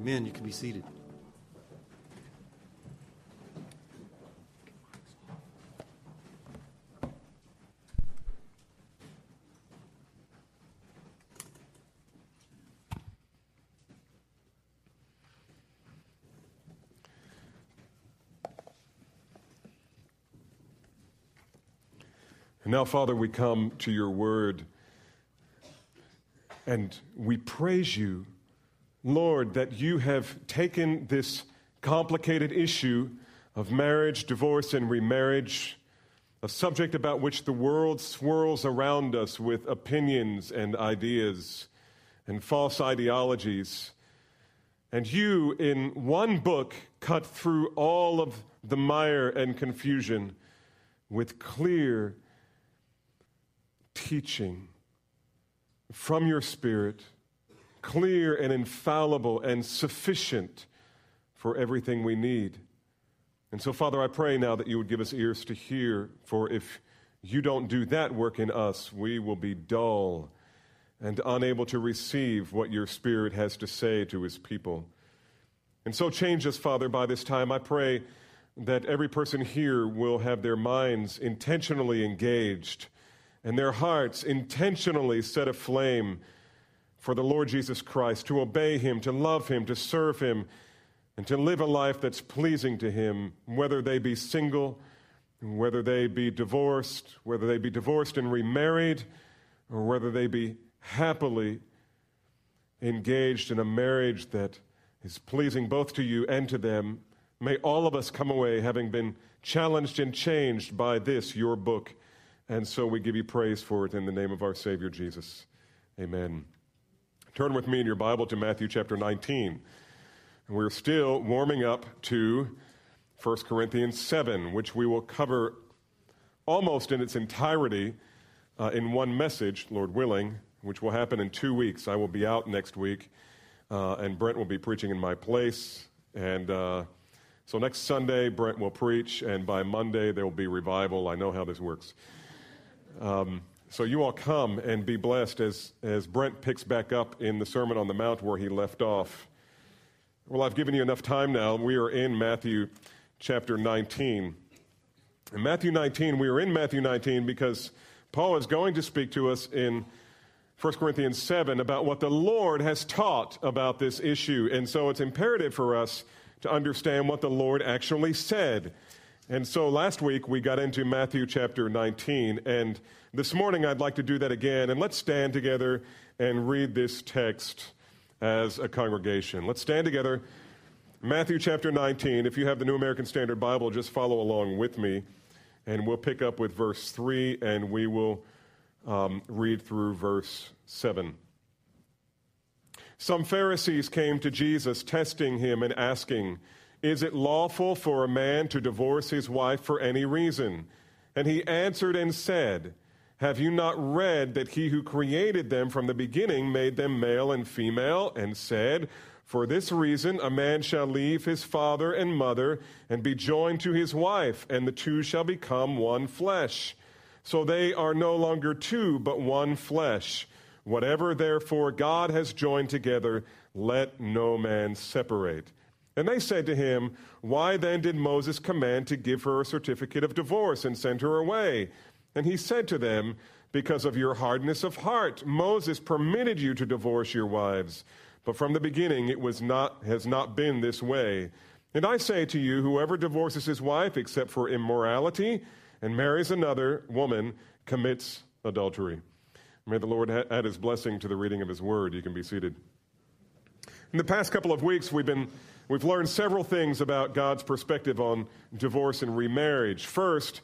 Amen. You can be seated. And now, Father, we come to your word and we praise you, Lord, that you have taken this complicated issue of marriage, divorce, and remarriage, a subject about which the world swirls around us with opinions and ideas and false ideologies. And you, in one book, cut through all of the mire and confusion with clear teaching from your Spirit, clear and infallible and sufficient for everything we need. And so, Father, I pray now that you would give us ears to hear, for if you don't do that work in us, we will be dull and unable to receive what your Spirit has to say to his people. And so, change us, Father, by this time. I pray that every person here will have their minds intentionally engaged and their hearts intentionally set aflame for the Lord Jesus Christ, to obey Him, to love Him, to serve Him, and to live a life that's pleasing to Him, whether they be single, whether they be divorced, whether they be divorced and remarried, or whether they be happily engaged in a marriage that is pleasing both to you and to them. May all of us come away having been challenged and changed by this, your book. And so we give you praise for it in the name of our Savior Jesus. Amen. Turn with me in your Bible to Matthew chapter 19. And we're still warming up to 1 Corinthians 7, which we will cover almost in its entirety uh, in one message, Lord willing, which will happen in two weeks. I will be out next week, uh, and Brent will be preaching in my place. And uh, so next Sunday, Brent will preach, and by Monday, there will be revival. I know how this works. Um, so you all come and be blessed as, as Brent picks back up in the Sermon on the Mount where he left off. Well, I've given you enough time now. We are in Matthew chapter 19. In Matthew 19, we are in Matthew 19 because Paul is going to speak to us in 1 Corinthians 7 about what the Lord has taught about this issue. And so it's imperative for us to understand what the Lord actually said and so last week we got into Matthew chapter 19, and this morning I'd like to do that again. And let's stand together and read this text as a congregation. Let's stand together. Matthew chapter 19. If you have the New American Standard Bible, just follow along with me, and we'll pick up with verse 3 and we will um, read through verse 7. Some Pharisees came to Jesus, testing him and asking, is it lawful for a man to divorce his wife for any reason? And he answered and said, Have you not read that he who created them from the beginning made them male and female, and said, For this reason a man shall leave his father and mother and be joined to his wife, and the two shall become one flesh. So they are no longer two, but one flesh. Whatever therefore God has joined together, let no man separate. And they said to him, Why then did Moses command to give her a certificate of divorce and send her away? And he said to them, Because of your hardness of heart, Moses permitted you to divorce your wives. But from the beginning it was not, has not been this way. And I say to you, whoever divorces his wife except for immorality and marries another woman commits adultery. May the Lord add his blessing to the reading of his word. You can be seated. In the past couple of weeks, we've been We've learned several things about God's perspective on divorce and remarriage. First,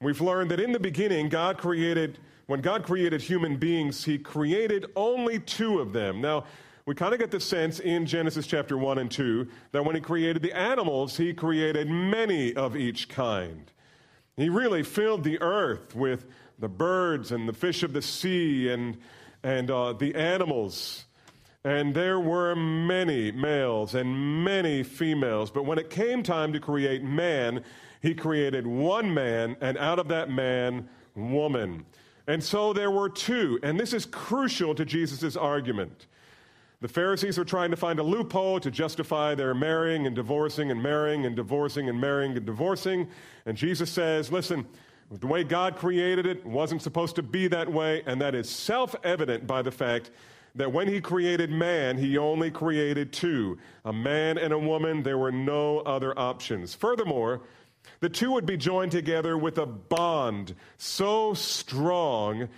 we've learned that in the beginning, God created, when God created human beings, He created only two of them. Now, we kind of get the sense in Genesis chapter 1 and 2 that when He created the animals, He created many of each kind. He really filled the earth with the birds and the fish of the sea and, and uh, the animals. And there were many males and many females. But when it came time to create man, he created one man, and out of that man, woman. And so there were two. And this is crucial to Jesus' argument. The Pharisees are trying to find a loophole to justify their marrying and divorcing and marrying and divorcing and marrying and divorcing. And Jesus says, listen, the way God created it wasn't supposed to be that way, and that is self evident by the fact that when He created man, He only created two a man and a woman. There were no other options. Furthermore, the two would be joined together with a bond so strong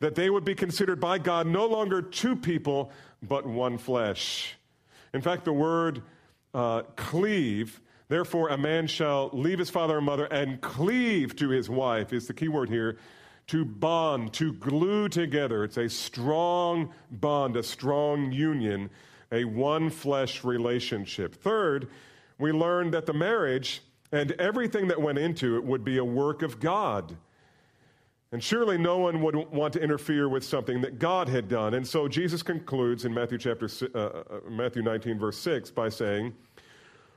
that they would be considered by God no longer two people, but one flesh. In fact, the word uh, cleave, therefore, a man shall leave his father and mother and cleave to his wife, is the key word here. To bond, to glue together. It's a strong bond, a strong union, a one flesh relationship. Third, we learned that the marriage and everything that went into it would be a work of God. And surely no one would want to interfere with something that God had done. And so Jesus concludes in Matthew chapter uh, uh, Matthew 19 verse 6 by saying,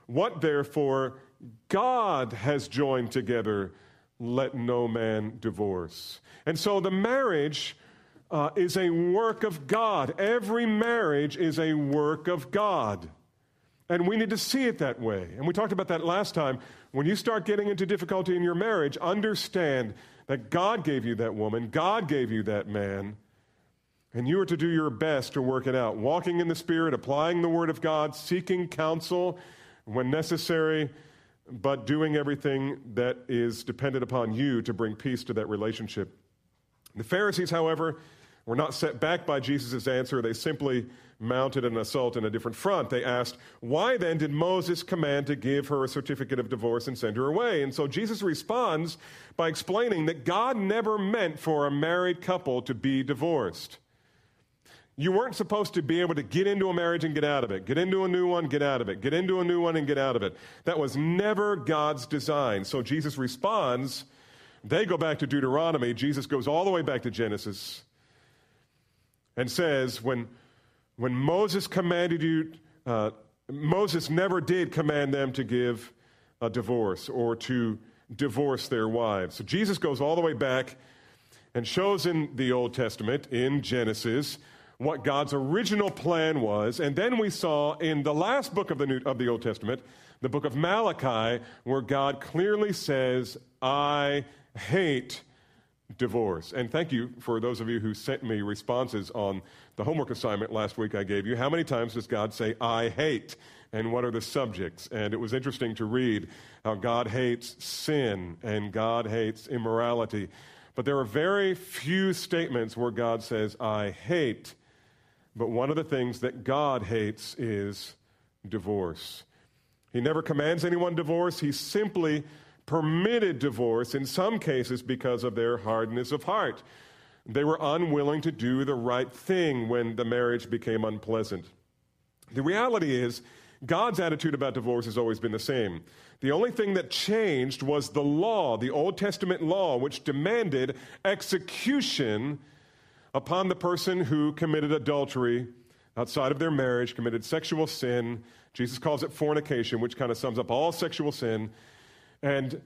"What therefore God has joined together, let no man divorce." And so the marriage uh, is a work of God. Every marriage is a work of God. And we need to see it that way. And we talked about that last time. When you start getting into difficulty in your marriage, understand that God gave you that woman, God gave you that man, and you are to do your best to work it out. Walking in the Spirit, applying the Word of God, seeking counsel when necessary, but doing everything that is dependent upon you to bring peace to that relationship. The Pharisees, however, were not set back by Jesus' answer. They simply mounted an assault in a different front. They asked, Why then did Moses command to give her a certificate of divorce and send her away? And so Jesus responds by explaining that God never meant for a married couple to be divorced. You weren't supposed to be able to get into a marriage and get out of it, get into a new one, get out of it, get into a new one and get out of it. That was never God's design. So Jesus responds. They go back to Deuteronomy. Jesus goes all the way back to Genesis and says, when when Moses commanded you, uh, Moses never did command them to give a divorce or to divorce their wives. So Jesus goes all the way back and shows in the Old Testament, in Genesis, what God's original plan was. And then we saw in the last book of the, New, of the Old Testament, the book of Malachi, where God clearly says, I hate divorce. And thank you for those of you who sent me responses on the homework assignment last week I gave you. How many times does God say, I hate? And what are the subjects? And it was interesting to read how God hates sin and God hates immorality. But there are very few statements where God says, I hate. But one of the things that God hates is divorce. He never commands anyone divorce. He simply permitted divorce in some cases because of their hardness of heart. They were unwilling to do the right thing when the marriage became unpleasant. The reality is, God's attitude about divorce has always been the same. The only thing that changed was the law, the Old Testament law, which demanded execution upon the person who committed adultery outside of their marriage, committed sexual sin. Jesus calls it fornication, which kind of sums up all sexual sin. And,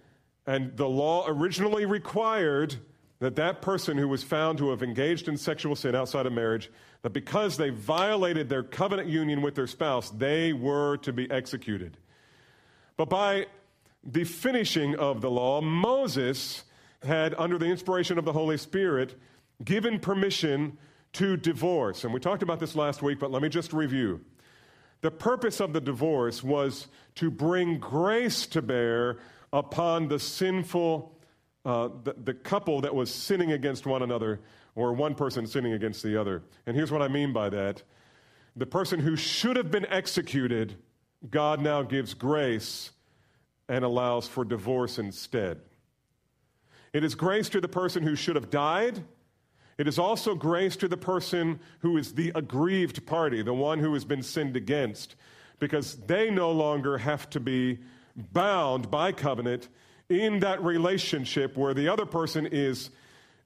and the law originally required that that person who was found to have engaged in sexual sin outside of marriage, that because they violated their covenant union with their spouse, they were to be executed. But by the finishing of the law, Moses had, under the inspiration of the Holy Spirit, given permission to divorce. And we talked about this last week, but let me just review. The purpose of the divorce was to bring grace to bear upon the sinful, uh, the, the couple that was sinning against one another, or one person sinning against the other. And here's what I mean by that the person who should have been executed, God now gives grace and allows for divorce instead. It is grace to the person who should have died. It is also grace to the person who is the aggrieved party, the one who has been sinned against, because they no longer have to be bound by covenant in that relationship where the other person is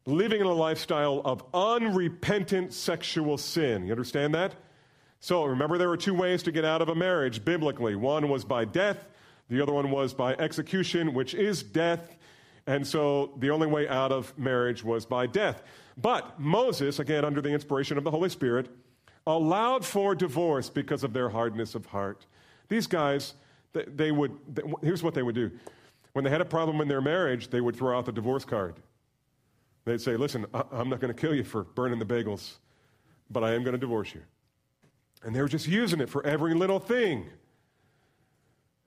living in a lifestyle of unrepentant sexual sin. You understand that? So remember, there were two ways to get out of a marriage biblically one was by death, the other one was by execution, which is death. And so the only way out of marriage was by death. But Moses, again under the inspiration of the Holy Spirit, allowed for divorce because of their hardness of heart. These guys, they, they would, they, here's what they would do. When they had a problem in their marriage, they would throw out the divorce card. They'd say, Listen, I, I'm not going to kill you for burning the bagels, but I am going to divorce you. And they were just using it for every little thing.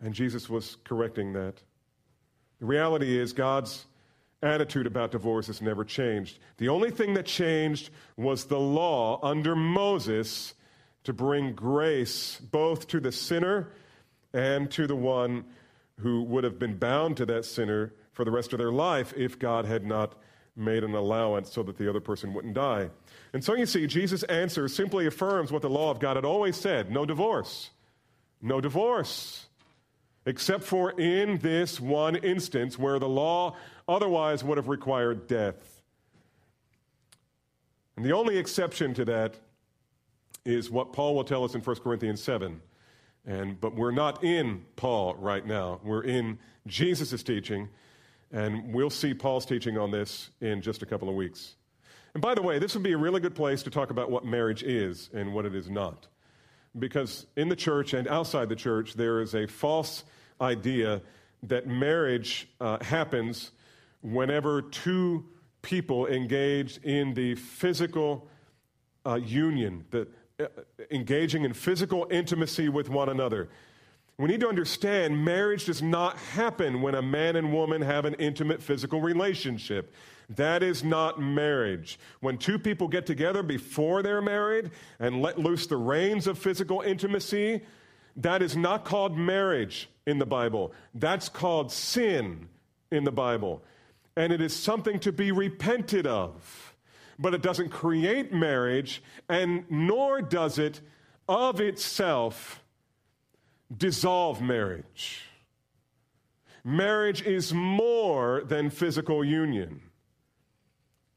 And Jesus was correcting that. The reality is, God's attitude about divorce has never changed. The only thing that changed was the law under Moses to bring grace both to the sinner and to the one who would have been bound to that sinner for the rest of their life if God had not made an allowance so that the other person wouldn't die. And so you see, Jesus' answer simply affirms what the law of God had always said no divorce. No divorce. Except for in this one instance where the law otherwise would have required death. And the only exception to that is what Paul will tell us in 1 Corinthians 7. And, but we're not in Paul right now. We're in Jesus' teaching, and we'll see Paul's teaching on this in just a couple of weeks. And by the way, this would be a really good place to talk about what marriage is and what it is not. Because in the church and outside the church, there is a false idea that marriage uh, happens whenever two people engage in the physical uh, union, the, uh, engaging in physical intimacy with one another. We need to understand marriage does not happen when a man and woman have an intimate physical relationship. That is not marriage. When two people get together before they're married and let loose the reins of physical intimacy, that is not called marriage in the Bible. That's called sin in the Bible and it is something to be repented of. But it doesn't create marriage, and nor does it of itself dissolve marriage. Marriage is more than physical union.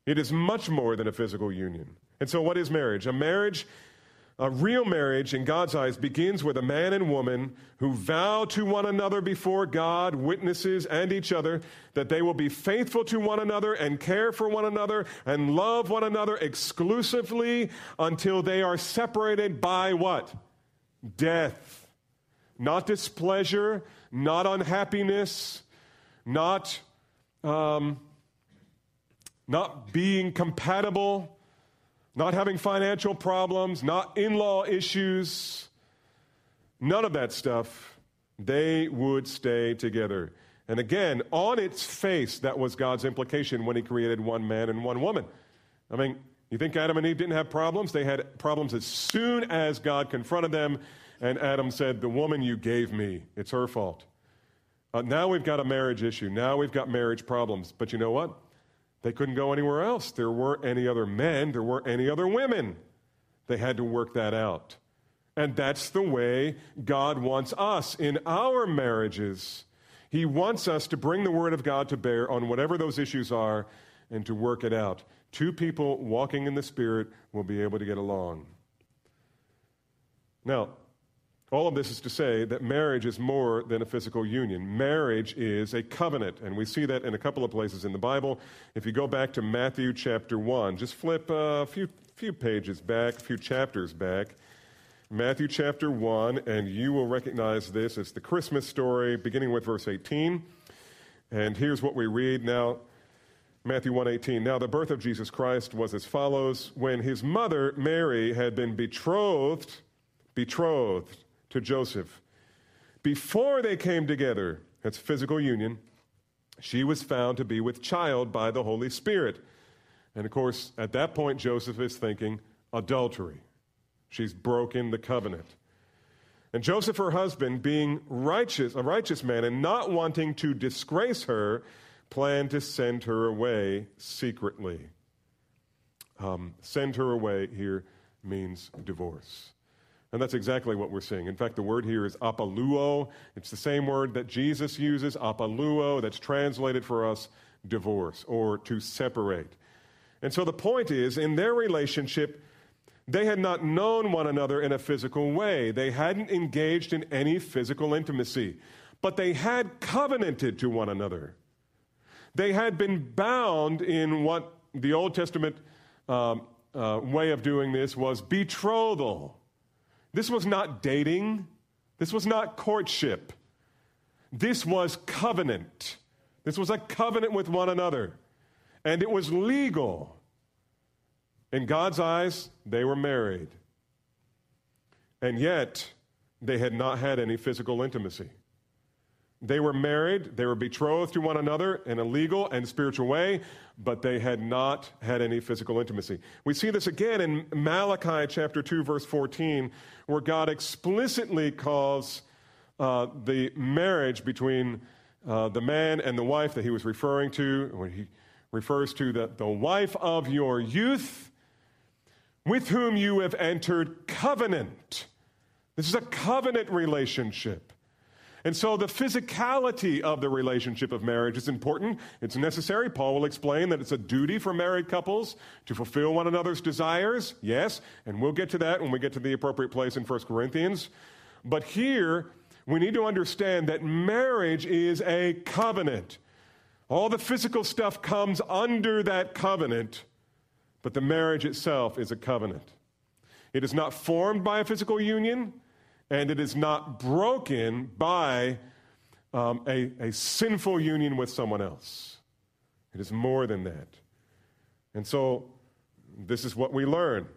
It is much more than a physical union. And so, what is marriage? A marriage a real marriage in God's eyes begins with a man and woman who vow to one another before God, witnesses, and each other that they will be faithful to one another and care for one another and love one another exclusively until they are separated by what? Death. Not displeasure, not unhappiness, not, um, not being compatible not having financial problems, not in law issues, none of that stuff, they would stay together. And again, on its face, that was God's implication when He created one man and one woman. I mean, you think Adam and Eve didn't have problems? They had problems as soon as God confronted them, and Adam said, The woman you gave me, it's her fault. Uh, now we've got a marriage issue. Now we've got marriage problems. But you know what? They couldn't go anywhere else. There weren't any other men, there weren't any other women. They had to work that out. And that's the way God wants us in our marriages. He wants us to bring the Word of God to bear on whatever those issues are and to work it out. Two people walking in the Spirit will be able to get along. Now, all of this is to say that marriage is more than a physical union. Marriage is a covenant, and we see that in a couple of places in the Bible. If you go back to Matthew chapter 1, just flip a few, few pages back, a few chapters back. Matthew chapter 1, and you will recognize this. It's the Christmas story, beginning with verse 18. And here's what we read now. Matthew 1:18 Now the birth of Jesus Christ was as follows when his mother Mary had been betrothed betrothed to Joseph. Before they came together, that's physical union, she was found to be with child by the Holy Spirit. And of course, at that point, Joseph is thinking adultery. She's broken the covenant. And Joseph, her husband, being righteous, a righteous man, and not wanting to disgrace her, planned to send her away secretly. Um, send her away here means divorce. And that's exactly what we're seeing. In fact, the word here is apoluo. It's the same word that Jesus uses, apoluo, that's translated for us divorce or to separate. And so the point is, in their relationship, they had not known one another in a physical way. They hadn't engaged in any physical intimacy, but they had covenanted to one another. They had been bound in what the Old Testament um, uh, way of doing this was betrothal. This was not dating, this was not courtship. This was covenant. This was a covenant with one another. And it was legal. In God's eyes, they were married. And yet, they had not had any physical intimacy. They were married, they were betrothed to one another in a legal and spiritual way, but they had not had any physical intimacy. We see this again in Malachi chapter 2, verse 14, where God explicitly calls uh, the marriage between uh, the man and the wife that he was referring to, when he refers to the, the wife of your youth, with whom you have entered covenant. This is a covenant relationship. And so the physicality of the relationship of marriage is important. It's necessary. Paul will explain that it's a duty for married couples to fulfill one another's desires. Yes, and we'll get to that when we get to the appropriate place in 1 Corinthians. But here, we need to understand that marriage is a covenant. All the physical stuff comes under that covenant, but the marriage itself is a covenant. It is not formed by a physical union and it is not broken by um, a, a sinful union with someone else. It is more than that. And so, this is what we learn.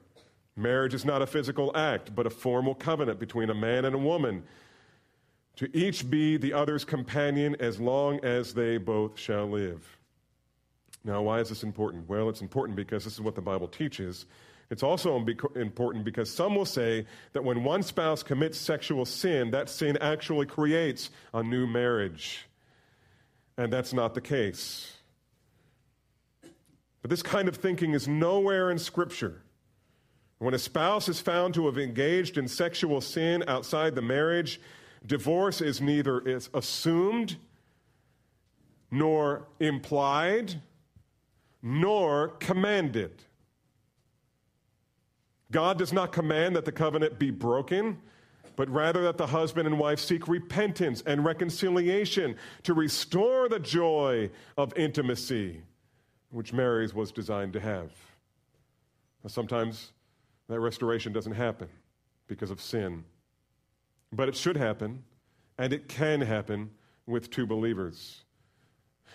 Marriage is not a physical act, but a formal covenant between a man and a woman to each be the other's companion as long as they both shall live. Now, why is this important? Well, it's important because this is what the Bible teaches it's also important because some will say that when one spouse commits sexual sin, that sin actually creates a new marriage. And that's not the case. But this kind of thinking is nowhere in Scripture. When a spouse is found to have engaged in sexual sin outside the marriage, divorce is neither is assumed nor implied nor commanded. God does not command that the covenant be broken, but rather that the husband and wife seek repentance and reconciliation to restore the joy of intimacy which marriage was designed to have. Now, sometimes that restoration doesn't happen because of sin, but it should happen, and it can happen with two believers.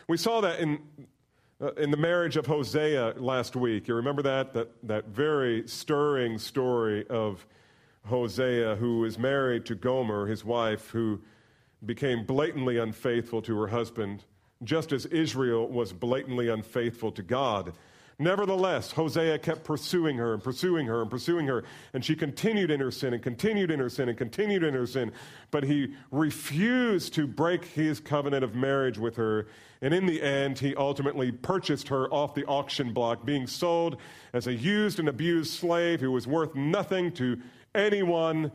We saw that in Uh, in the marriage of Hosea last week. You remember that? that? That very stirring story of Hosea, who is married to Gomer, his wife, who became blatantly unfaithful to her husband, just as Israel was blatantly unfaithful to God. Nevertheless, Hosea kept pursuing her and pursuing her and pursuing her, and she continued in her sin and continued in her sin and continued in her sin. But he refused to break his covenant of marriage with her, and in the end, he ultimately purchased her off the auction block, being sold as a used and abused slave who was worth nothing to anyone,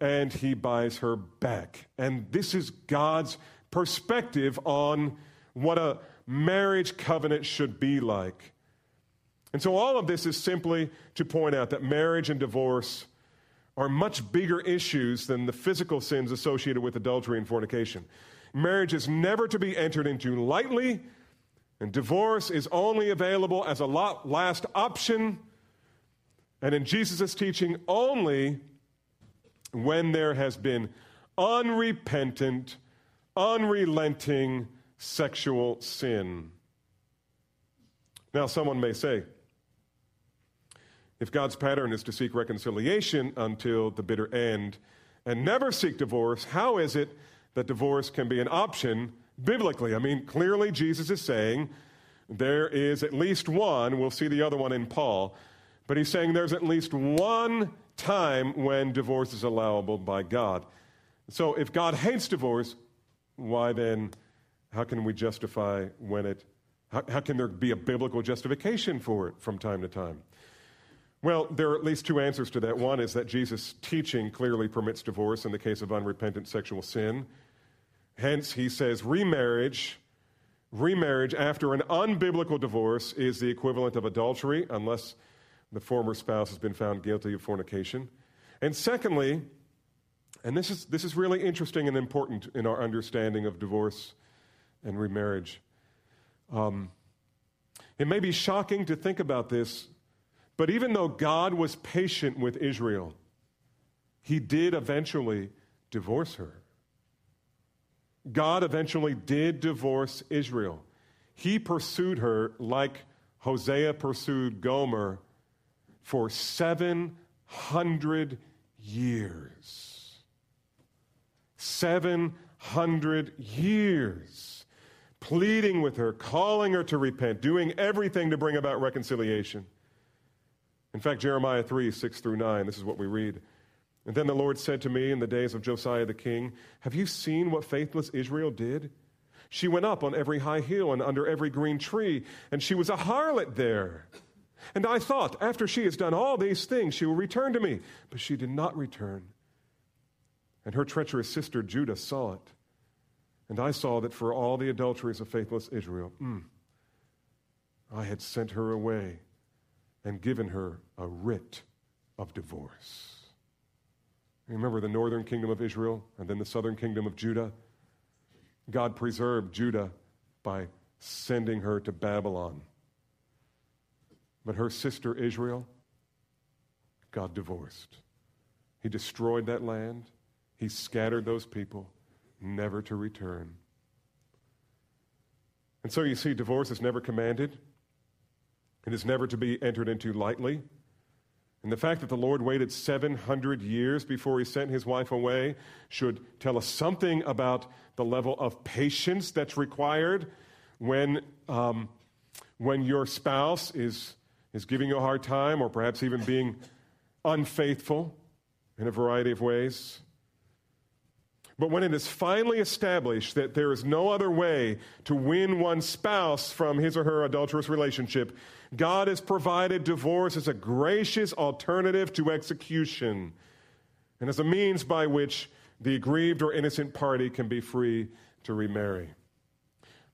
and he buys her back. And this is God's perspective on what a marriage covenant should be like. And so, all of this is simply to point out that marriage and divorce are much bigger issues than the physical sins associated with adultery and fornication. Marriage is never to be entered into lightly, and divorce is only available as a last option, and in Jesus' teaching, only when there has been unrepentant, unrelenting sexual sin. Now, someone may say, if God's pattern is to seek reconciliation until the bitter end and never seek divorce, how is it that divorce can be an option biblically? I mean, clearly Jesus is saying there is at least one, we'll see the other one in Paul, but he's saying there's at least one time when divorce is allowable by God. So if God hates divorce, why then, how can we justify when it, how, how can there be a biblical justification for it from time to time? Well, there are at least two answers to that. One is that Jesus' teaching clearly permits divorce in the case of unrepentant sexual sin. Hence, he says remarriage, remarriage after an unbiblical divorce is the equivalent of adultery unless the former spouse has been found guilty of fornication. And secondly, and this is, this is really interesting and important in our understanding of divorce and remarriage. Um, it may be shocking to think about this But even though God was patient with Israel, he did eventually divorce her. God eventually did divorce Israel. He pursued her like Hosea pursued Gomer for 700 years. 700 years. Pleading with her, calling her to repent, doing everything to bring about reconciliation. In fact, Jeremiah 3 6 through 9, this is what we read. And then the Lord said to me in the days of Josiah the king, Have you seen what faithless Israel did? She went up on every high hill and under every green tree, and she was a harlot there. And I thought, after she has done all these things, she will return to me. But she did not return. And her treacherous sister Judah saw it. And I saw that for all the adulteries of faithless Israel, mm, I had sent her away and given her a writ of divorce. Remember the northern kingdom of Israel and then the southern kingdom of Judah? God preserved Judah by sending her to Babylon. But her sister Israel, God divorced. He destroyed that land, He scattered those people, never to return. And so you see, divorce is never commanded, it is never to be entered into lightly. And the fact that the Lord waited 700 years before he sent his wife away should tell us something about the level of patience that's required when, um, when your spouse is, is giving you a hard time or perhaps even being unfaithful in a variety of ways. But when it is finally established that there is no other way to win one's spouse from his or her adulterous relationship, God has provided divorce as a gracious alternative to execution and as a means by which the aggrieved or innocent party can be free to remarry.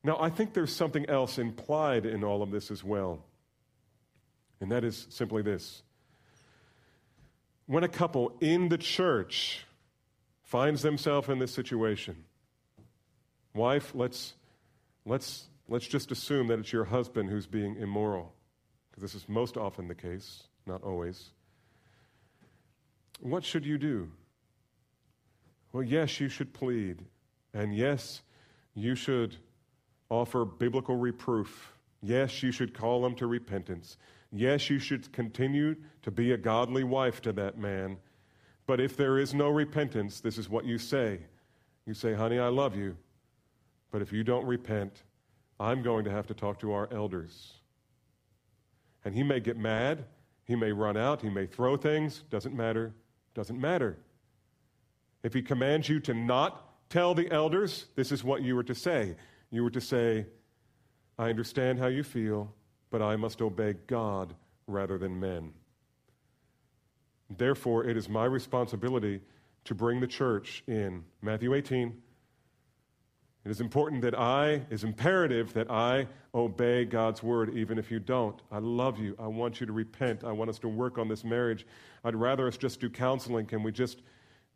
Now, I think there's something else implied in all of this as well, and that is simply this. When a couple in the church finds themselves in this situation. Wife, let's, let's, let's just assume that it's your husband who's being immoral, because this is most often the case, not always. What should you do? Well, yes, you should plead. And yes, you should offer biblical reproof. Yes, you should call him to repentance. Yes, you should continue to be a godly wife to that man but if there is no repentance, this is what you say. You say, honey, I love you. But if you don't repent, I'm going to have to talk to our elders. And he may get mad. He may run out. He may throw things. Doesn't matter. Doesn't matter. If he commands you to not tell the elders, this is what you were to say. You were to say, I understand how you feel, but I must obey God rather than men. Therefore, it is my responsibility to bring the church in. Matthew 18. It is important that I, it is imperative that I obey God's word, even if you don't. I love you. I want you to repent. I want us to work on this marriage. I'd rather us just do counseling. Can we just,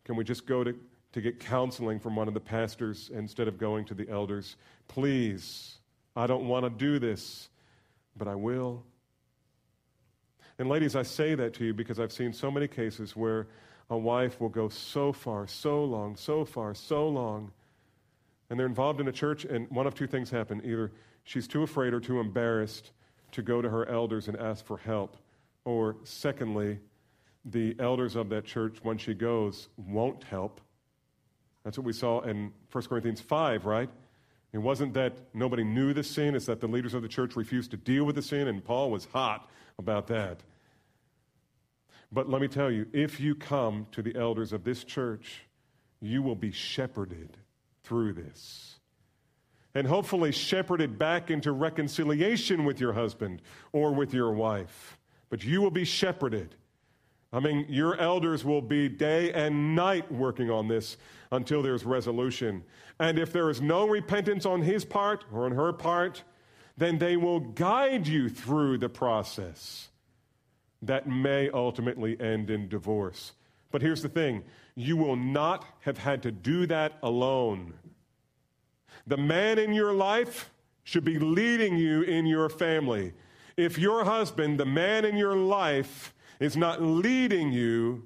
can we just go to, to get counseling from one of the pastors instead of going to the elders? Please. I don't want to do this, but I will. And ladies, I say that to you because I've seen so many cases where a wife will go so far, so long, so far, so long, and they're involved in a church, and one of two things happen. Either she's too afraid or too embarrassed to go to her elders and ask for help, or secondly, the elders of that church, when she goes, won't help. That's what we saw in 1 Corinthians 5, right? It wasn't that nobody knew the sin, it's that the leaders of the church refused to deal with the sin, and Paul was hot about that. But let me tell you, if you come to the elders of this church, you will be shepherded through this. And hopefully, shepherded back into reconciliation with your husband or with your wife. But you will be shepherded. I mean, your elders will be day and night working on this until there's resolution. And if there is no repentance on his part or on her part, then they will guide you through the process that may ultimately end in divorce. But here's the thing you will not have had to do that alone. The man in your life should be leading you in your family. If your husband, the man in your life, is not leading you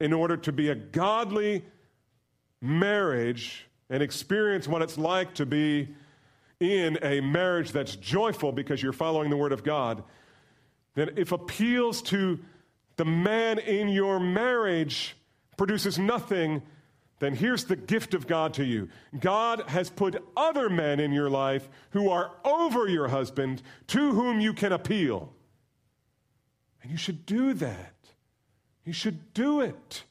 in order to be a godly marriage and experience what it's like to be in a marriage that's joyful because you're following the Word of God, then if appeals to the man in your marriage produces nothing, then here's the gift of God to you. God has put other men in your life who are over your husband to whom you can appeal. And you should do that. You should do it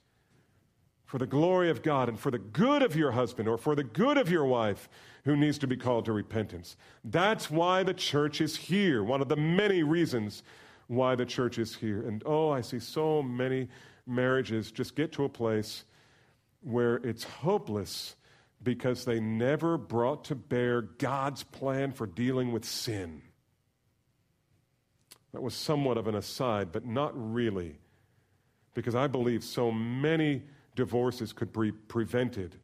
for the glory of God and for the good of your husband or for the good of your wife who needs to be called to repentance. That's why the church is here, one of the many reasons why the church is here. And oh, I see so many marriages just get to a place where it's hopeless because they never brought to bear God's plan for dealing with sin. That was somewhat of an aside, but not really, because I believe so many divorces could be prevented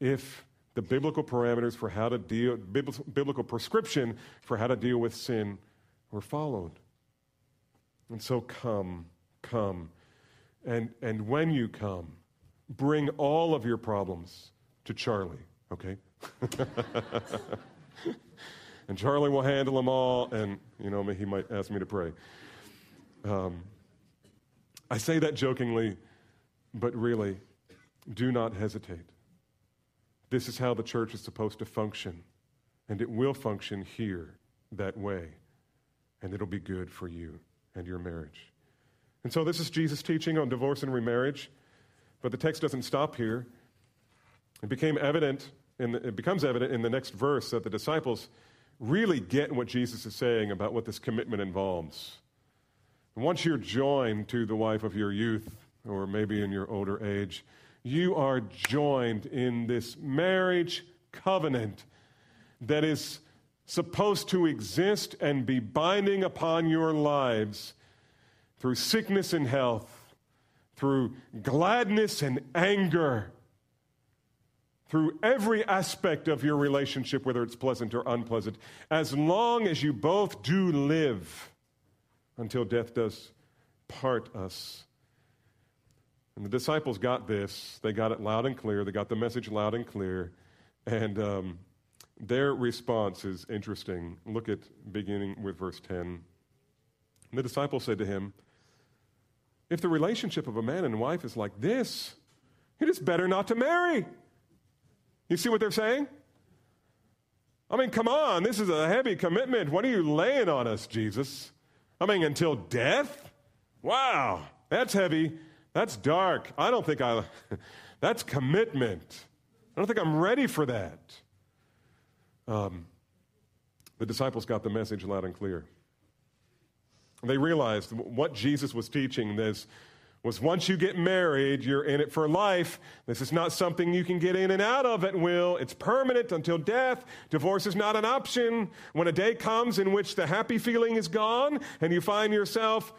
if the biblical parameters for how to deal, biblical prescription for how to deal with sin were followed. And so come, come. And, and when you come, bring all of your problems to Charlie, okay? and Charlie will handle them all, and, you know, he might ask me to pray. Um, I say that jokingly, but really, do not hesitate. This is how the church is supposed to function, and it will function here that way, and it'll be good for you and your marriage. And so, this is Jesus' teaching on divorce and remarriage. But the text doesn't stop here. It became evident, and it becomes evident in the next verse that the disciples really get what Jesus is saying about what this commitment involves. once you're joined to the wife of your youth, or maybe in your older age, you are joined in this marriage covenant that is supposed to exist and be binding upon your lives through sickness and health, through gladness and anger, through every aspect of your relationship, whether it's pleasant or unpleasant, as long as you both do live until death does part us. And the disciples got this. They got it loud and clear. They got the message loud and clear. And um, their response is interesting. Look at beginning with verse 10. The disciples said to him, if the relationship of a man and wife is like this, it is better not to marry. You see what they're saying? I mean, come on, this is a heavy commitment. What are you laying on us, Jesus? I mean, until death? Wow, that's heavy. That's dark. I don't think I, that's commitment. I don't think I'm ready for that. Um, the disciples got the message loud and clear. They realized what Jesus was teaching this was once you get married, you're in it for life. This is not something you can get in and out of at will. It's permanent until death. Divorce is not an option. When a day comes in which the happy feeling is gone and you find yourself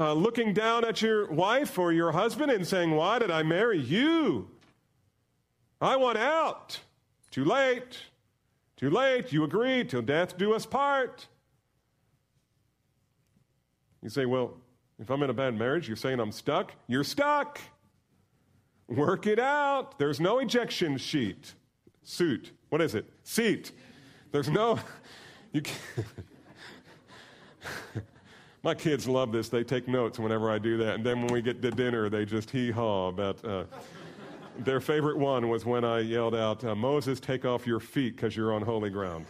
uh, looking down at your wife or your husband and saying, Why did I marry you? I want out. Too late. Too late. You agreed. Till death do us part. You say, well, if I'm in a bad marriage, you're saying I'm stuck? You're stuck. Work it out. There's no ejection sheet. Suit. What is it? Seat. There's no. You My kids love this. They take notes whenever I do that. And then when we get to dinner, they just hee haw about. Uh, their favorite one was when I yelled out, uh, Moses, take off your feet because you're on holy ground.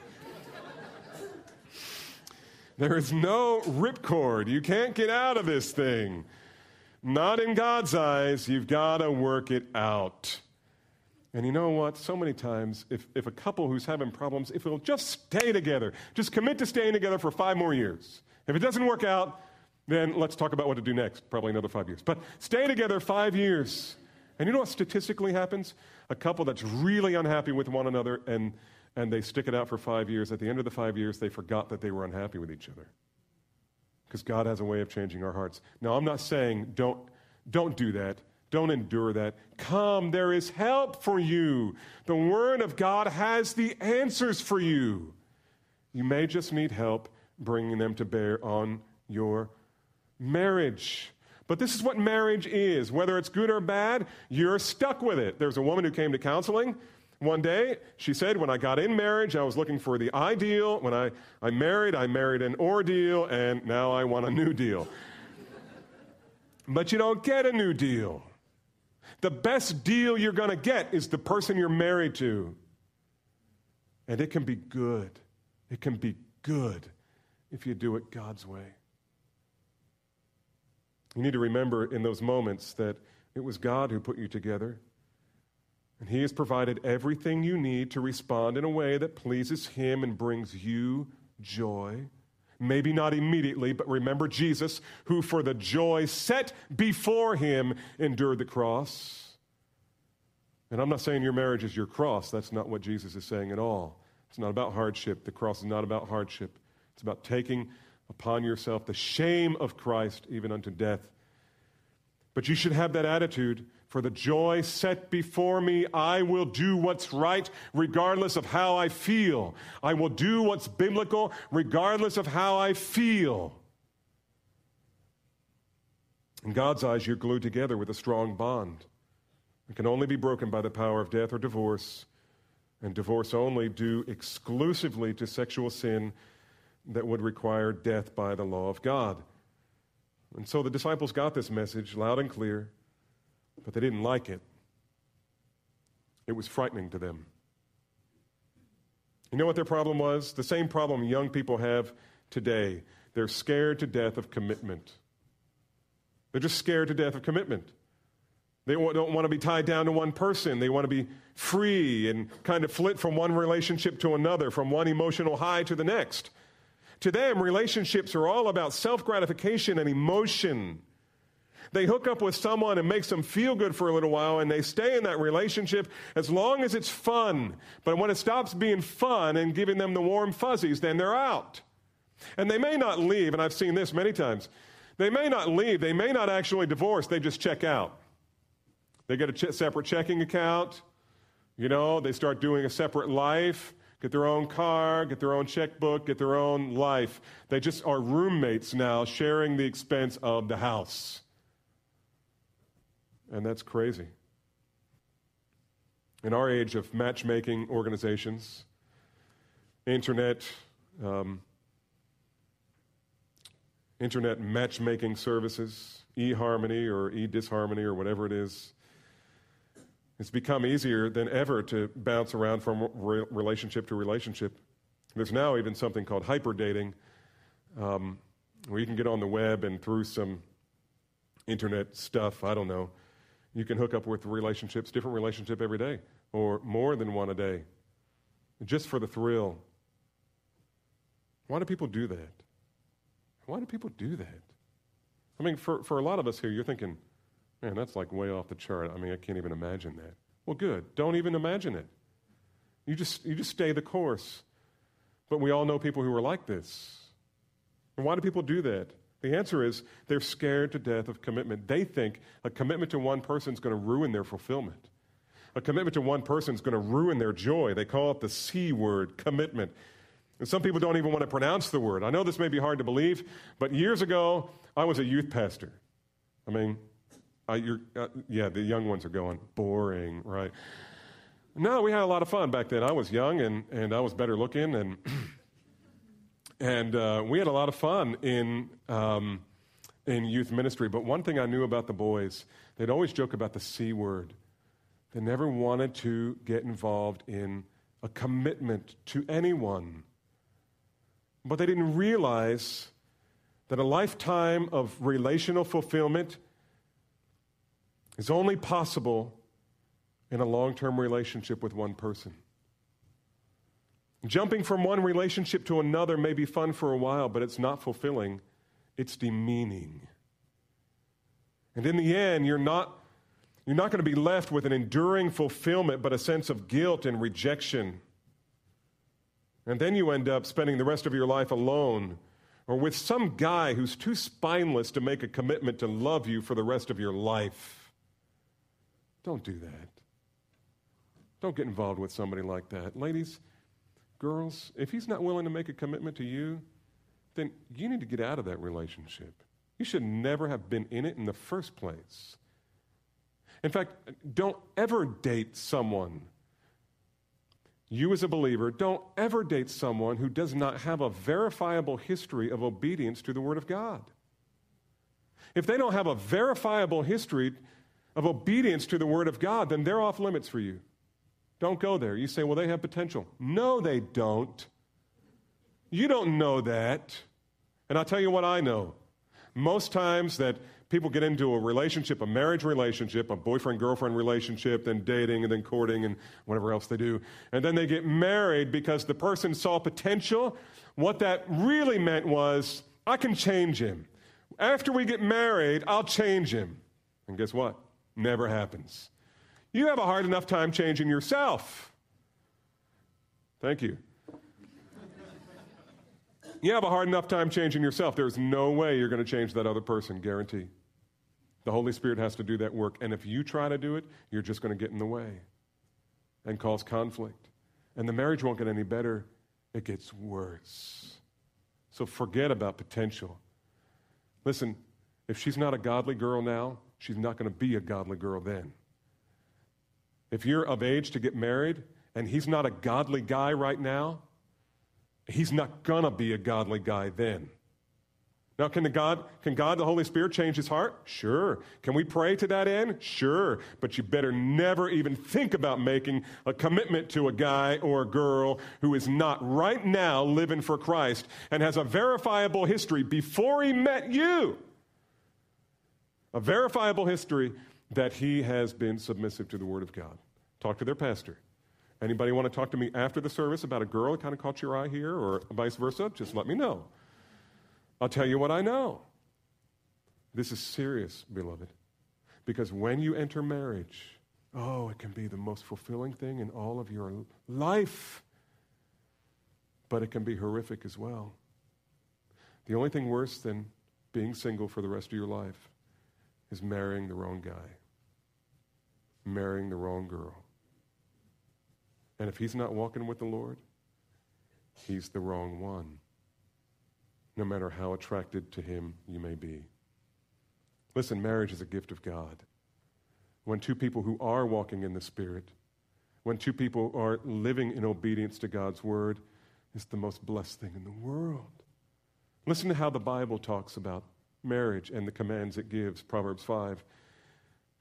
There is no ripcord. You can't get out of this thing. Not in God's eyes. You've got to work it out. And you know what? So many times, if, if a couple who's having problems, if they'll just stay together, just commit to staying together for five more years. If it doesn't work out, then let's talk about what to do next. Probably another five years. But stay together five years. And you know what statistically happens? A couple that's really unhappy with one another and and they stick it out for five years. At the end of the five years, they forgot that they were unhappy with each other. Because God has a way of changing our hearts. Now, I'm not saying don't, don't do that. Don't endure that. Come, there is help for you. The Word of God has the answers for you. You may just need help bringing them to bear on your marriage. But this is what marriage is. Whether it's good or bad, you're stuck with it. There's a woman who came to counseling one day. She said, When I got in marriage, I was looking for the ideal. When I, I married, I married an ordeal, and now I want a new deal. but you don't get a new deal. The best deal you're going to get is the person you're married to. And it can be good. It can be good if you do it God's way. You need to remember in those moments that it was God who put you together. And He has provided everything you need to respond in a way that pleases Him and brings you joy. Maybe not immediately, but remember Jesus, who for the joy set before Him endured the cross. And I'm not saying your marriage is your cross. That's not what Jesus is saying at all. It's not about hardship. The cross is not about hardship. It's about taking upon yourself the shame of Christ, even unto death. But you should have that attitude for the joy set before me, I will do what's right regardless of how I feel. I will do what's biblical regardless of how I feel. In God's eyes, you're glued together with a strong bond. It can only be broken by the power of death or divorce, and divorce only due exclusively to sexual sin that would require death by the law of God. And so the disciples got this message loud and clear, but they didn't like it. It was frightening to them. You know what their problem was? The same problem young people have today. They're scared to death of commitment. They're just scared to death of commitment. They don't want to be tied down to one person. They want to be free and kind of flit from one relationship to another, from one emotional high to the next. To them, relationships are all about self gratification and emotion. They hook up with someone and makes them feel good for a little while, and they stay in that relationship as long as it's fun. But when it stops being fun and giving them the warm fuzzies, then they're out. And they may not leave, and I've seen this many times. They may not leave, they may not actually divorce, they just check out. They get a ch- separate checking account, you know, they start doing a separate life get their own car, get their own checkbook, get their own life. They just are roommates now, sharing the expense of the house. And that's crazy. In our age of matchmaking organizations, internet, um, internet matchmaking services, eHarmony or eDisharmony or whatever it is, it's become easier than ever to bounce around from re- relationship to relationship. There's now even something called hyper dating, um, where you can get on the web and through some internet stuff, I don't know, you can hook up with relationships, different relationship every day, or more than one a day, just for the thrill. Why do people do that? Why do people do that? I mean, for, for a lot of us here, you're thinking, Man, that's like way off the chart. I mean, I can't even imagine that. Well, good. Don't even imagine it. You just, you just stay the course. But we all know people who are like this. And why do people do that? The answer is they're scared to death of commitment. They think a commitment to one person is going to ruin their fulfillment. A commitment to one person is going to ruin their joy. They call it the C word, commitment. And some people don't even want to pronounce the word. I know this may be hard to believe, but years ago, I was a youth pastor. I mean, uh, uh, yeah, the young ones are going, boring, right? No, we had a lot of fun back then. I was young and, and I was better looking, and, and uh, we had a lot of fun in, um, in youth ministry. But one thing I knew about the boys, they'd always joke about the C word. They never wanted to get involved in a commitment to anyone. But they didn't realize that a lifetime of relational fulfillment is only possible in a long term relationship with one person. Jumping from one relationship to another may be fun for a while, but it's not fulfilling, it's demeaning. And in the end, you're not, you're not going to be left with an enduring fulfillment, but a sense of guilt and rejection. And then you end up spending the rest of your life alone or with some guy who's too spineless to make a commitment to love you for the rest of your life. Don't do that. Don't get involved with somebody like that. Ladies, girls, if he's not willing to make a commitment to you, then you need to get out of that relationship. You should never have been in it in the first place. In fact, don't ever date someone. You, as a believer, don't ever date someone who does not have a verifiable history of obedience to the Word of God. If they don't have a verifiable history of obedience to the Word of God, then they're off limits for you. Don't go there. You say, well, they have potential. No, they don't. You don't know that. And I'll tell you what I know. Most times that people get into a relationship, a marriage relationship, a boyfriend girlfriend relationship, then dating and then courting and whatever else they do, and then they get married because the person saw potential. What that really meant was, I can change him. After we get married, I'll change him. And guess what? Never happens. You have a hard enough time changing yourself. Thank you. you have a hard enough time changing yourself. There's no way you're going to change that other person, guarantee. The Holy Spirit has to do that work. And if you try to do it, you're just going to get in the way and cause conflict. And the marriage won't get any better, it gets worse. So forget about potential. Listen, if she's not a godly girl now, she's not going to be a godly girl then. If you're of age to get married and he's not a godly guy right now, he's not going to be a godly guy then. Now, can, the God, can God, the Holy Spirit, change his heart? Sure. Can we pray to that end? Sure. But you better never even think about making a commitment to a guy or a girl who is not right now living for Christ and has a verifiable history before he met you. A verifiable history that he has been submissive to the Word of God. Talk to their pastor. Anybody want to talk to me after the service about a girl that kind of caught your eye here or vice versa? Just let me know. I'll tell you what I know. This is serious, beloved. Because when you enter marriage, oh, it can be the most fulfilling thing in all of your life. But it can be horrific as well. The only thing worse than being single for the rest of your life is marrying the wrong guy, marrying the wrong girl. And if he's not walking with the Lord, he's the wrong one no matter how attracted to him you may be. Listen, marriage is a gift of God. When two people who are walking in the Spirit, when two people are living in obedience to God's word, it's the most blessed thing in the world. Listen to how the Bible talks about marriage and the commands it gives. Proverbs 5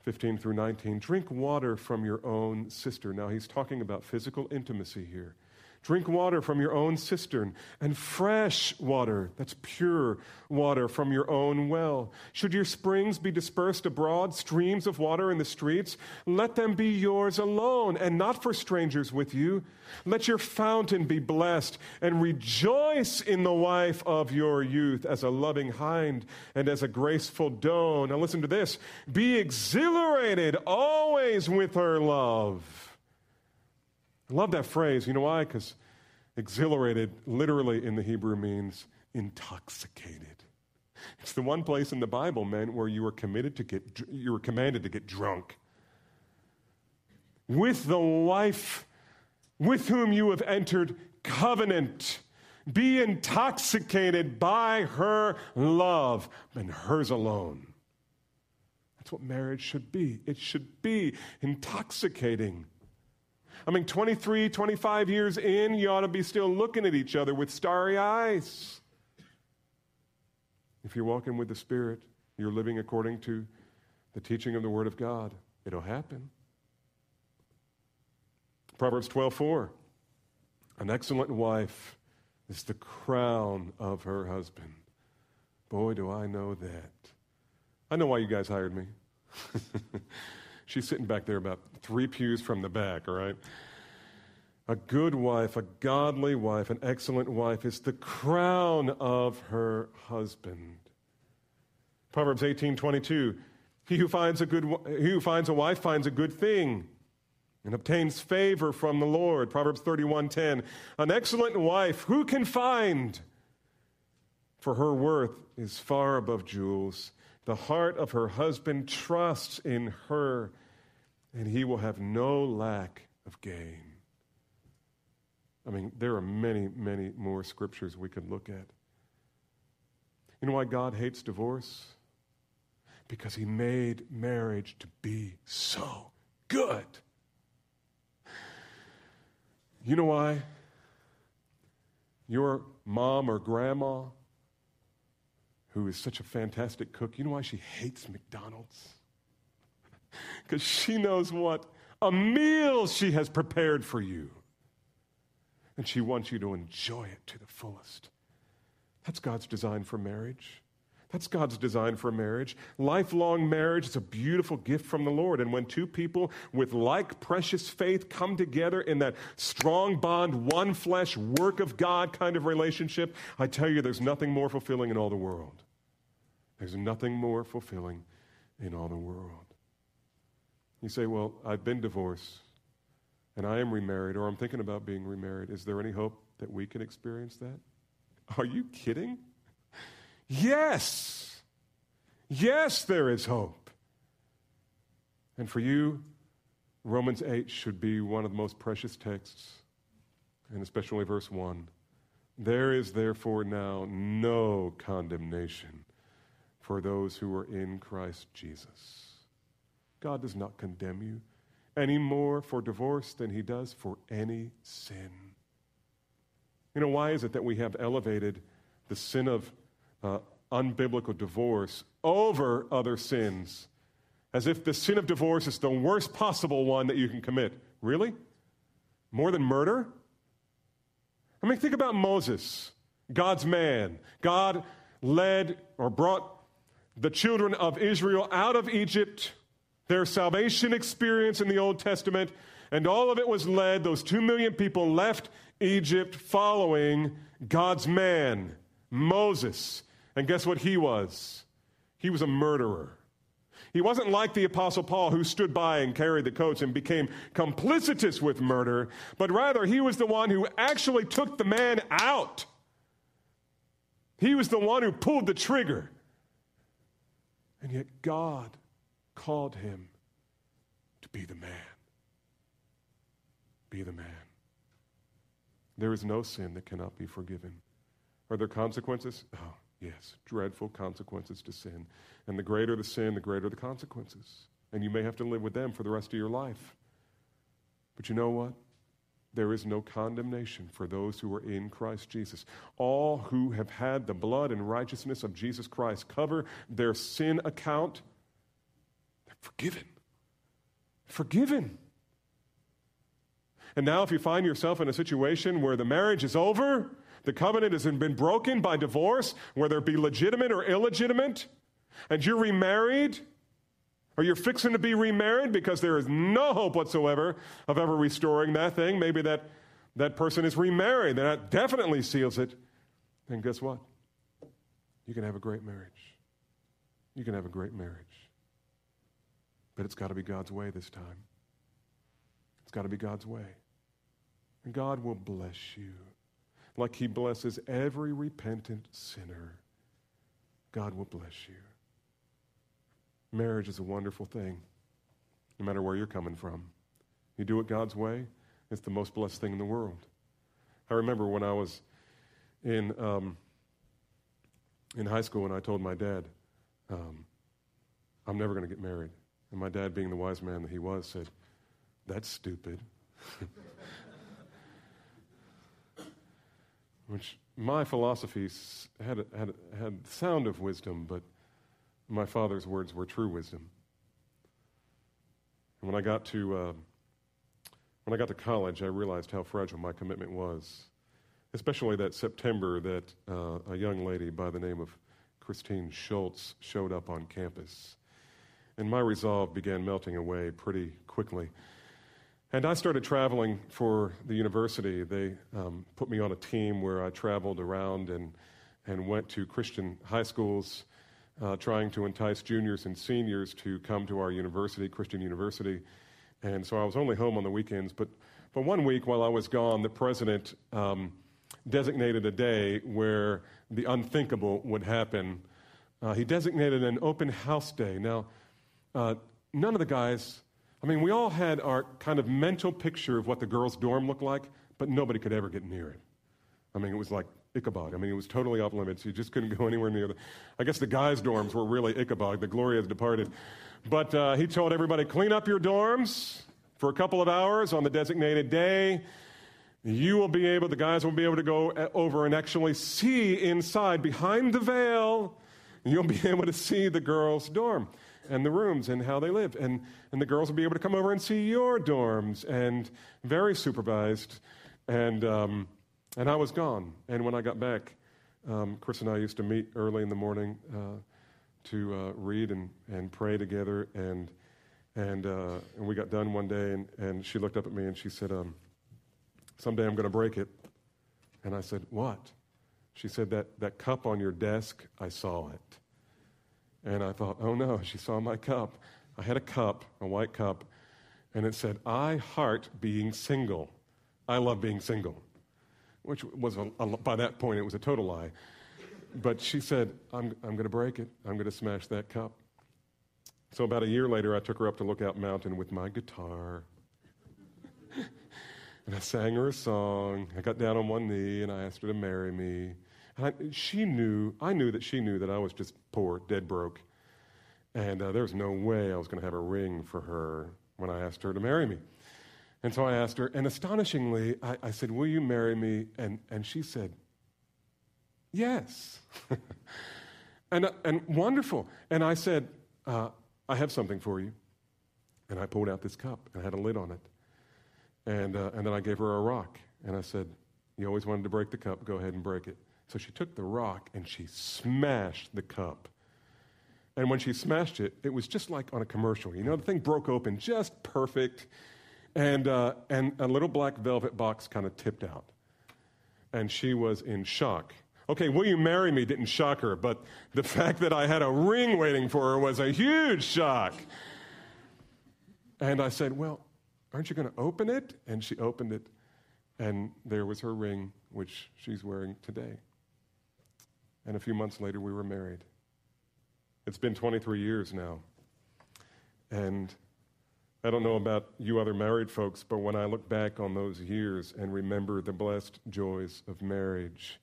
15 through 19. Drink water from your own sister. Now, he's talking about physical intimacy here. Drink water from your own cistern and fresh water, that's pure water, from your own well. Should your springs be dispersed abroad, streams of water in the streets, let them be yours alone and not for strangers with you. Let your fountain be blessed and rejoice in the wife of your youth as a loving hind and as a graceful doe. Now listen to this be exhilarated always with her love I love that phrase. You know why? Because exhilarated literally in the Hebrew means intoxicated. It's the one place in the Bible, man, where you were committed to get you were commanded to get drunk. With the wife with whom you have entered covenant. Be intoxicated by her love and hers alone. That's what marriage should be. It should be intoxicating. I mean, 23, 25 years in, you ought to be still looking at each other with starry eyes. If you're walking with the Spirit, you're living according to the teaching of the Word of God, it'll happen. Proverbs 12:4. An excellent wife is the crown of her husband. Boy, do I know that. I know why you guys hired me. She's sitting back there about three pews from the back, all right? A good wife, a godly wife, an excellent wife is the crown of her husband. Proverbs 18 22. He who finds a, good, he who finds a wife finds a good thing and obtains favor from the Lord. Proverbs 31:10. An excellent wife who can find? For her worth is far above jewels. The heart of her husband trusts in her, and he will have no lack of gain. I mean, there are many, many more scriptures we could look at. You know why God hates divorce? Because he made marriage to be so good. You know why? Your mom or grandma, who is such a fantastic cook, you know why she hates McDonald's? Because she knows what a meal she has prepared for you. And she wants you to enjoy it to the fullest. That's God's design for marriage. That's God's design for marriage. Lifelong marriage is a beautiful gift from the Lord. And when two people with like precious faith come together in that strong bond, one flesh, work of God kind of relationship, I tell you, there's nothing more fulfilling in all the world. There's nothing more fulfilling in all the world. You say, Well, I've been divorced and I am remarried, or I'm thinking about being remarried. Is there any hope that we can experience that? Are you kidding? Yes. Yes, there is hope. And for you, Romans 8 should be one of the most precious texts, and especially verse 1. There is therefore now no condemnation for those who are in Christ Jesus. God does not condemn you any more for divorce than he does for any sin. You know, why is it that we have elevated the sin of uh, unbiblical divorce over other sins as if the sin of divorce is the worst possible one that you can commit? Really? More than murder? I mean, think about Moses, God's man. God led or brought the children of Israel out of Egypt their salvation experience in the Old Testament, and all of it was led, those two million people left Egypt following God's man, Moses. And guess what he was? He was a murderer. He wasn't like the Apostle Paul who stood by and carried the coats and became complicitous with murder, but rather he was the one who actually took the man out. He was the one who pulled the trigger. And yet God called him to be the man. Be the man. There is no sin that cannot be forgiven. Are there consequences? Oh, yes, dreadful consequences to sin. And the greater the sin, the greater the consequences. And you may have to live with them for the rest of your life. But you know what? There is no condemnation for those who are in Christ Jesus. All who have had the blood and righteousness of Jesus Christ cover their sin account they're Forgiven. Forgiven. And now, if you find yourself in a situation where the marriage is over, the covenant has been broken by divorce, whether it be legitimate or illegitimate, and you're remarried, or you're fixing to be remarried because there is no hope whatsoever of ever restoring that thing, maybe that, that person is remarried, that definitely seals it, then guess what? You can have a great marriage. You can have a great marriage. But it's got to be God's way this time. It's got to be God's way. And God will bless you like He blesses every repentant sinner. God will bless you. Marriage is a wonderful thing, no matter where you're coming from. You do it God's way, it's the most blessed thing in the world. I remember when I was in, um, in high school and I told my dad, um, I'm never going to get married. And my dad, being the wise man that he was, said, That's stupid. Which my philosophy had, had, had sound of wisdom, but my father's words were true wisdom. And when I got to, uh, when I got to college, I realized how fragile my commitment was, especially that September that uh, a young lady by the name of Christine Schultz showed up on campus and my resolve began melting away pretty quickly. And I started traveling for the university. They um, put me on a team where I traveled around and, and went to Christian high schools, uh, trying to entice juniors and seniors to come to our university, Christian University. And so I was only home on the weekends. But, but one week while I was gone, the president um, designated a day where the unthinkable would happen. Uh, he designated an open house day. Now, uh, none of the guys, I mean, we all had our kind of mental picture of what the girls' dorm looked like, but nobody could ever get near it. I mean, it was like Ichabod. I mean, it was totally off limits. You just couldn't go anywhere near the. I guess the guys' dorms were really Ichabod. The glory has departed. But uh, he told everybody, clean up your dorms for a couple of hours on the designated day. You will be able, the guys will be able to go uh, over and actually see inside, behind the veil. You'll be able to see the girls' dorm and the rooms and how they live. And, and the girls will be able to come over and see your dorms and very supervised. And, um, and I was gone. And when I got back, um, Chris and I used to meet early in the morning uh, to uh, read and, and pray together. And, and, uh, and we got done one day, and, and she looked up at me and she said, um, Someday I'm going to break it. And I said, What? She said, that, that cup on your desk, I saw it. And I thought, Oh no, she saw my cup. I had a cup, a white cup, and it said, I heart being single. I love being single, which was, a, a, by that point, it was a total lie. But she said, I'm, I'm going to break it. I'm going to smash that cup. So about a year later, I took her up to Lookout Mountain with my guitar. and I sang her a song. I got down on one knee and I asked her to marry me. I, she knew, I knew that she knew that I was just poor, dead broke. And uh, there was no way I was going to have a ring for her when I asked her to marry me. And so I asked her, and astonishingly, I, I said, Will you marry me? And, and she said, Yes. and, and wonderful. And I said, uh, I have something for you. And I pulled out this cup and had a lid on it. And, uh, and then I gave her a rock. And I said, You always wanted to break the cup, go ahead and break it. So she took the rock and she smashed the cup. And when she smashed it, it was just like on a commercial. You know, the thing broke open just perfect. And, uh, and a little black velvet box kind of tipped out. And she was in shock. Okay, will you marry me didn't shock her, but the fact that I had a ring waiting for her was a huge shock. And I said, Well, aren't you going to open it? And she opened it, and there was her ring, which she's wearing today. And a few months later, we were married. It's been 23 years now. And I don't know about you other married folks, but when I look back on those years and remember the blessed joys of marriage,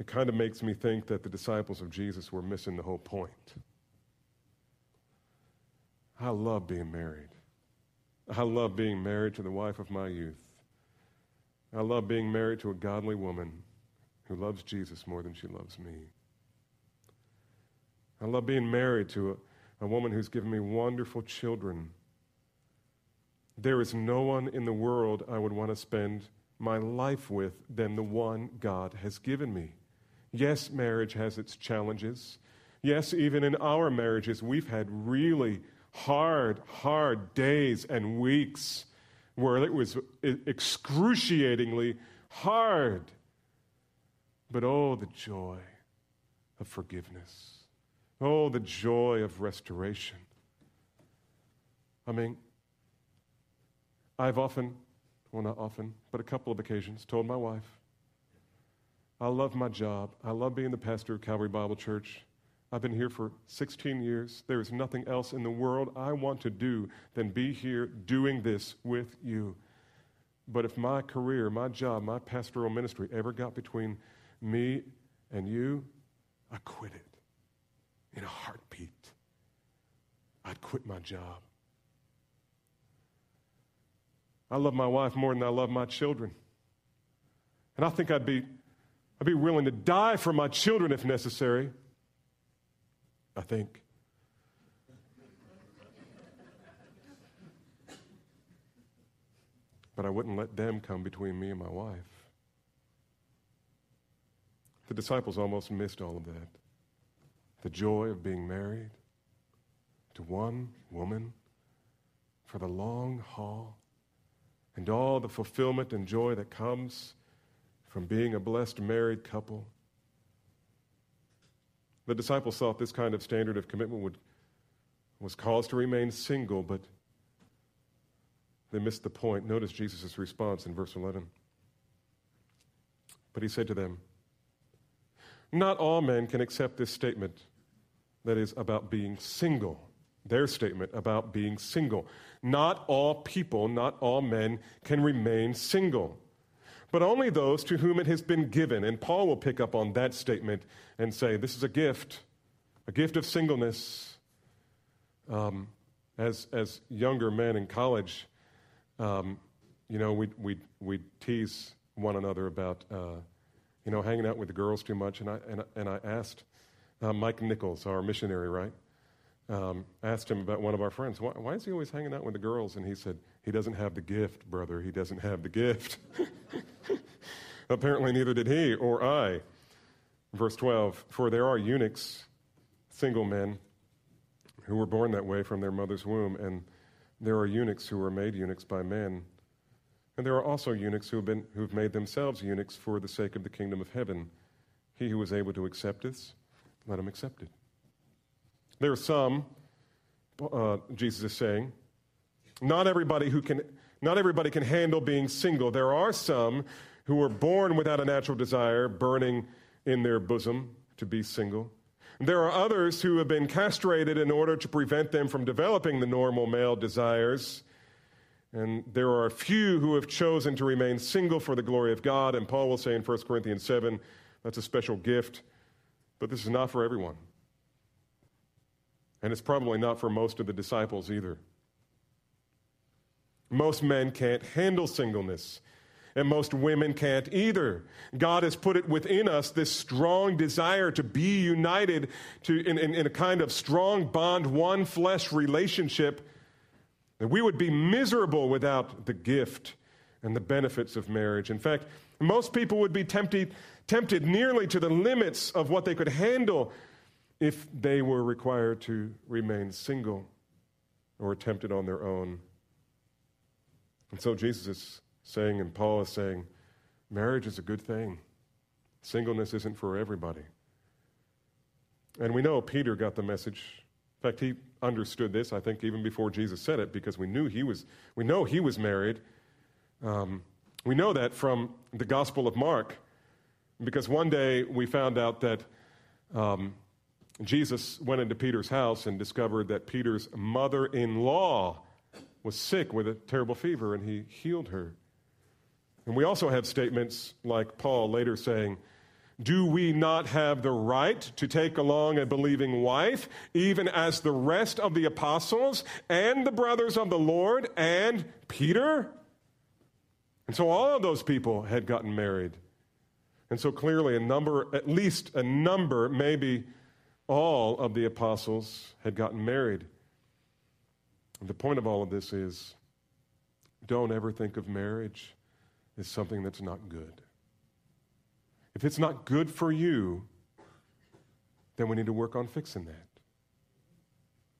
it kind of makes me think that the disciples of Jesus were missing the whole point. I love being married. I love being married to the wife of my youth. I love being married to a godly woman who loves Jesus more than she loves me. I love being married to a, a woman who's given me wonderful children. There is no one in the world I would want to spend my life with than the one God has given me. Yes, marriage has its challenges. Yes, even in our marriages, we've had really hard, hard days and weeks where it was excruciatingly hard. But oh, the joy of forgiveness. Oh, the joy of restoration. I mean, I've often, well, not often, but a couple of occasions, told my wife, I love my job. I love being the pastor of Calvary Bible Church. I've been here for 16 years. There is nothing else in the world I want to do than be here doing this with you. But if my career, my job, my pastoral ministry ever got between me and you, I quit it in a heartbeat. I'd quit my job. I love my wife more than I love my children. And I think I'd be I'd be willing to die for my children if necessary. I think. But I wouldn't let them come between me and my wife. The disciples almost missed all of that. The joy of being married to one woman for the long haul and all the fulfillment and joy that comes from being a blessed married couple. The disciples thought this kind of standard of commitment would, was cause to remain single, but they missed the point. Notice Jesus' response in verse 11. But he said to them, Not all men can accept this statement that is about being single. Their statement about being single. Not all people, not all men can remain single. but only those to whom it has been given. And Paul will pick up on that statement and say, This is a gift, a gift of singleness. Um, as, as younger men in college, um, you know, we we we tease one another about, uh, you know, hanging out with the girls too much. And I, and, and I asked uh, Mike Nichols, our missionary, right? Um, asked him about one of our friends. Why, why is he always hanging out with the girls? And he said, He doesn't have the gift, brother. He doesn't have the gift. Apparently, neither did he or I. Verse 12 For there are eunuchs, single men, who were born that way from their mother's womb, and there are eunuchs who were made eunuchs by men. And there are also eunuchs who have, been, who have made themselves eunuchs for the sake of the kingdom of heaven. He who is able to accept this, let him accept it. There are some, uh, Jesus is saying, not everybody who can, not everybody can handle being single. There are some who were born without a natural desire burning in their bosom to be single. There are others who have been castrated in order to prevent them from developing the normal male desires. And there are a few who have chosen to remain single for the glory of God. And Paul will say in 1 Corinthians 7 that's a special gift, but this is not for everyone. And it's probably not for most of the disciples either. Most men can't handle singleness, and most women can't either. God has put it within us this strong desire to be united to, in, in, in a kind of strong bond, one flesh relationship that we would be miserable without the gift and the benefits of marriage. In fact, most people would be tempted, tempted nearly to the limits of what they could handle if they were required to remain single or tempted on their own. And so Jesus is saying, and Paul is saying, marriage is a good thing. Singleness isn't for everybody. And we know Peter got the message in fact, he understood this, I think, even before Jesus said it, because we knew he was, we know he was married. Um, we know that from the Gospel of Mark, because one day we found out that um, Jesus went into Peter's house and discovered that Peter's mother in law was sick with a terrible fever, and he healed her. And we also have statements like Paul later saying, do we not have the right to take along a believing wife, even as the rest of the apostles and the brothers of the Lord and Peter? And so all of those people had gotten married. And so clearly, a number, at least a number, maybe all of the apostles had gotten married. And the point of all of this is don't ever think of marriage as something that's not good. If it's not good for you, then we need to work on fixing that.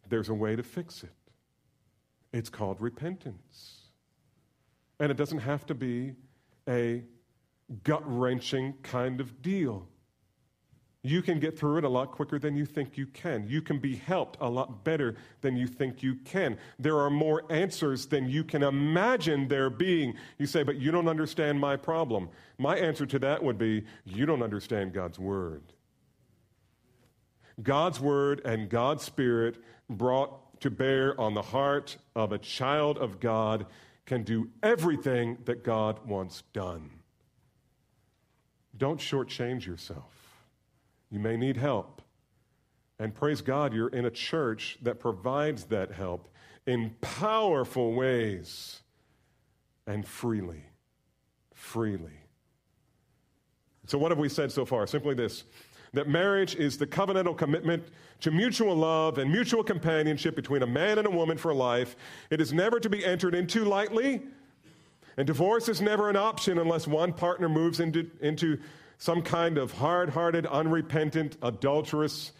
There's a way to fix it. It's called repentance. And it doesn't have to be a gut wrenching kind of deal you can get through it a lot quicker than you think you can. You can be helped a lot better than you think you can. There are more answers than you can imagine there being. You say, but you don't understand my problem. My answer to that would be, you don't understand God's Word. God's Word and God's Spirit brought to bear on the heart of a child of God can do everything that God wants done. Don't shortchange yourself. You may need help. And praise God, you're in a church that provides that help in powerful ways and freely. Freely. So, what have we said so far? Simply this that marriage is the covenantal commitment to mutual love and mutual companionship between a man and a woman for life. It is never to be entered into lightly, and divorce is never an option unless one partner moves into, into some kind of hard hearted, unrepentant, adulterous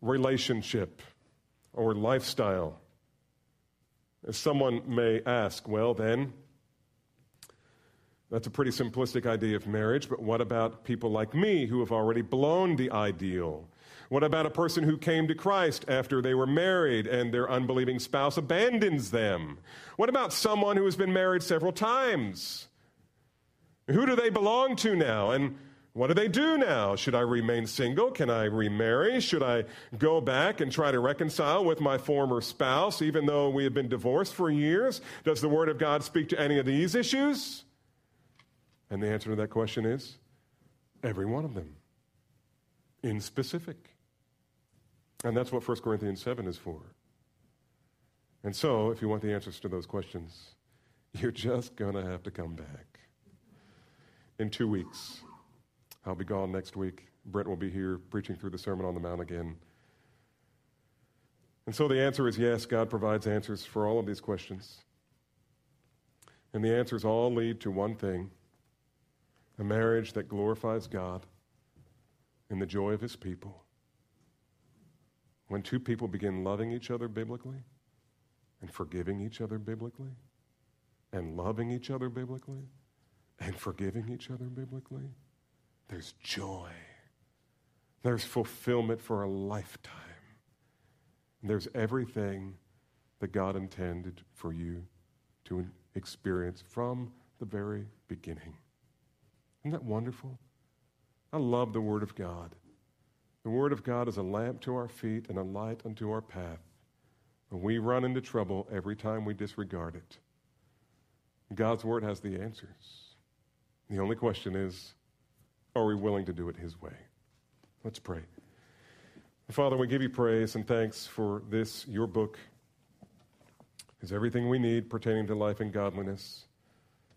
relationship or lifestyle. Someone may ask, well, then, that's a pretty simplistic idea of marriage, but what about people like me who have already blown the ideal? What about a person who came to Christ after they were married and their unbelieving spouse abandons them? What about someone who has been married several times? Who do they belong to now? And what do they do now? Should I remain single? Can I remarry? Should I go back and try to reconcile with my former spouse, even though we have been divorced for years? Does the Word of God speak to any of these issues? And the answer to that question is every one of them, in specific. And that's what 1 Corinthians 7 is for. And so, if you want the answers to those questions, you're just going to have to come back. In two weeks, I'll be gone next week. Brent will be here preaching through the Sermon on the Mount again. And so the answer is yes, God provides answers for all of these questions. And the answers all lead to one thing a marriage that glorifies God in the joy of his people. When two people begin loving each other biblically and forgiving each other biblically and loving each other biblically and forgiving each other biblically, there's joy. There's fulfillment for a lifetime. There's everything that God intended for you to experience from the very beginning. Isn't that wonderful? I love the Word of God. The Word of God is a lamp to our feet and a light unto our path. And we run into trouble every time we disregard it. God's Word has the answers. The only question is are we willing to do it His way? Let's pray. Father, we give you praise and thanks for this, your book. Is everything we need pertaining to life and godliness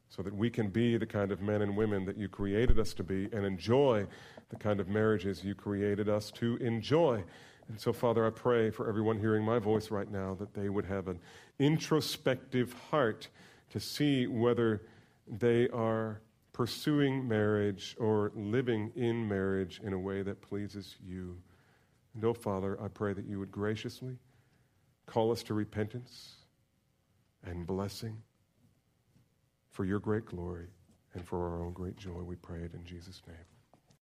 so that we can be the kind of men and women that you created us to be and enjoy the kind of marriages you created us to enjoy. And so, Father, I pray for everyone hearing my voice right now that they would have an introspective heart to see whether they are pursuing marriage or living in marriage in a way that pleases you. And oh, Father, I pray that you would graciously call us to repentance and blessing for your great glory and for our own great joy. We pray it in Jesus' name.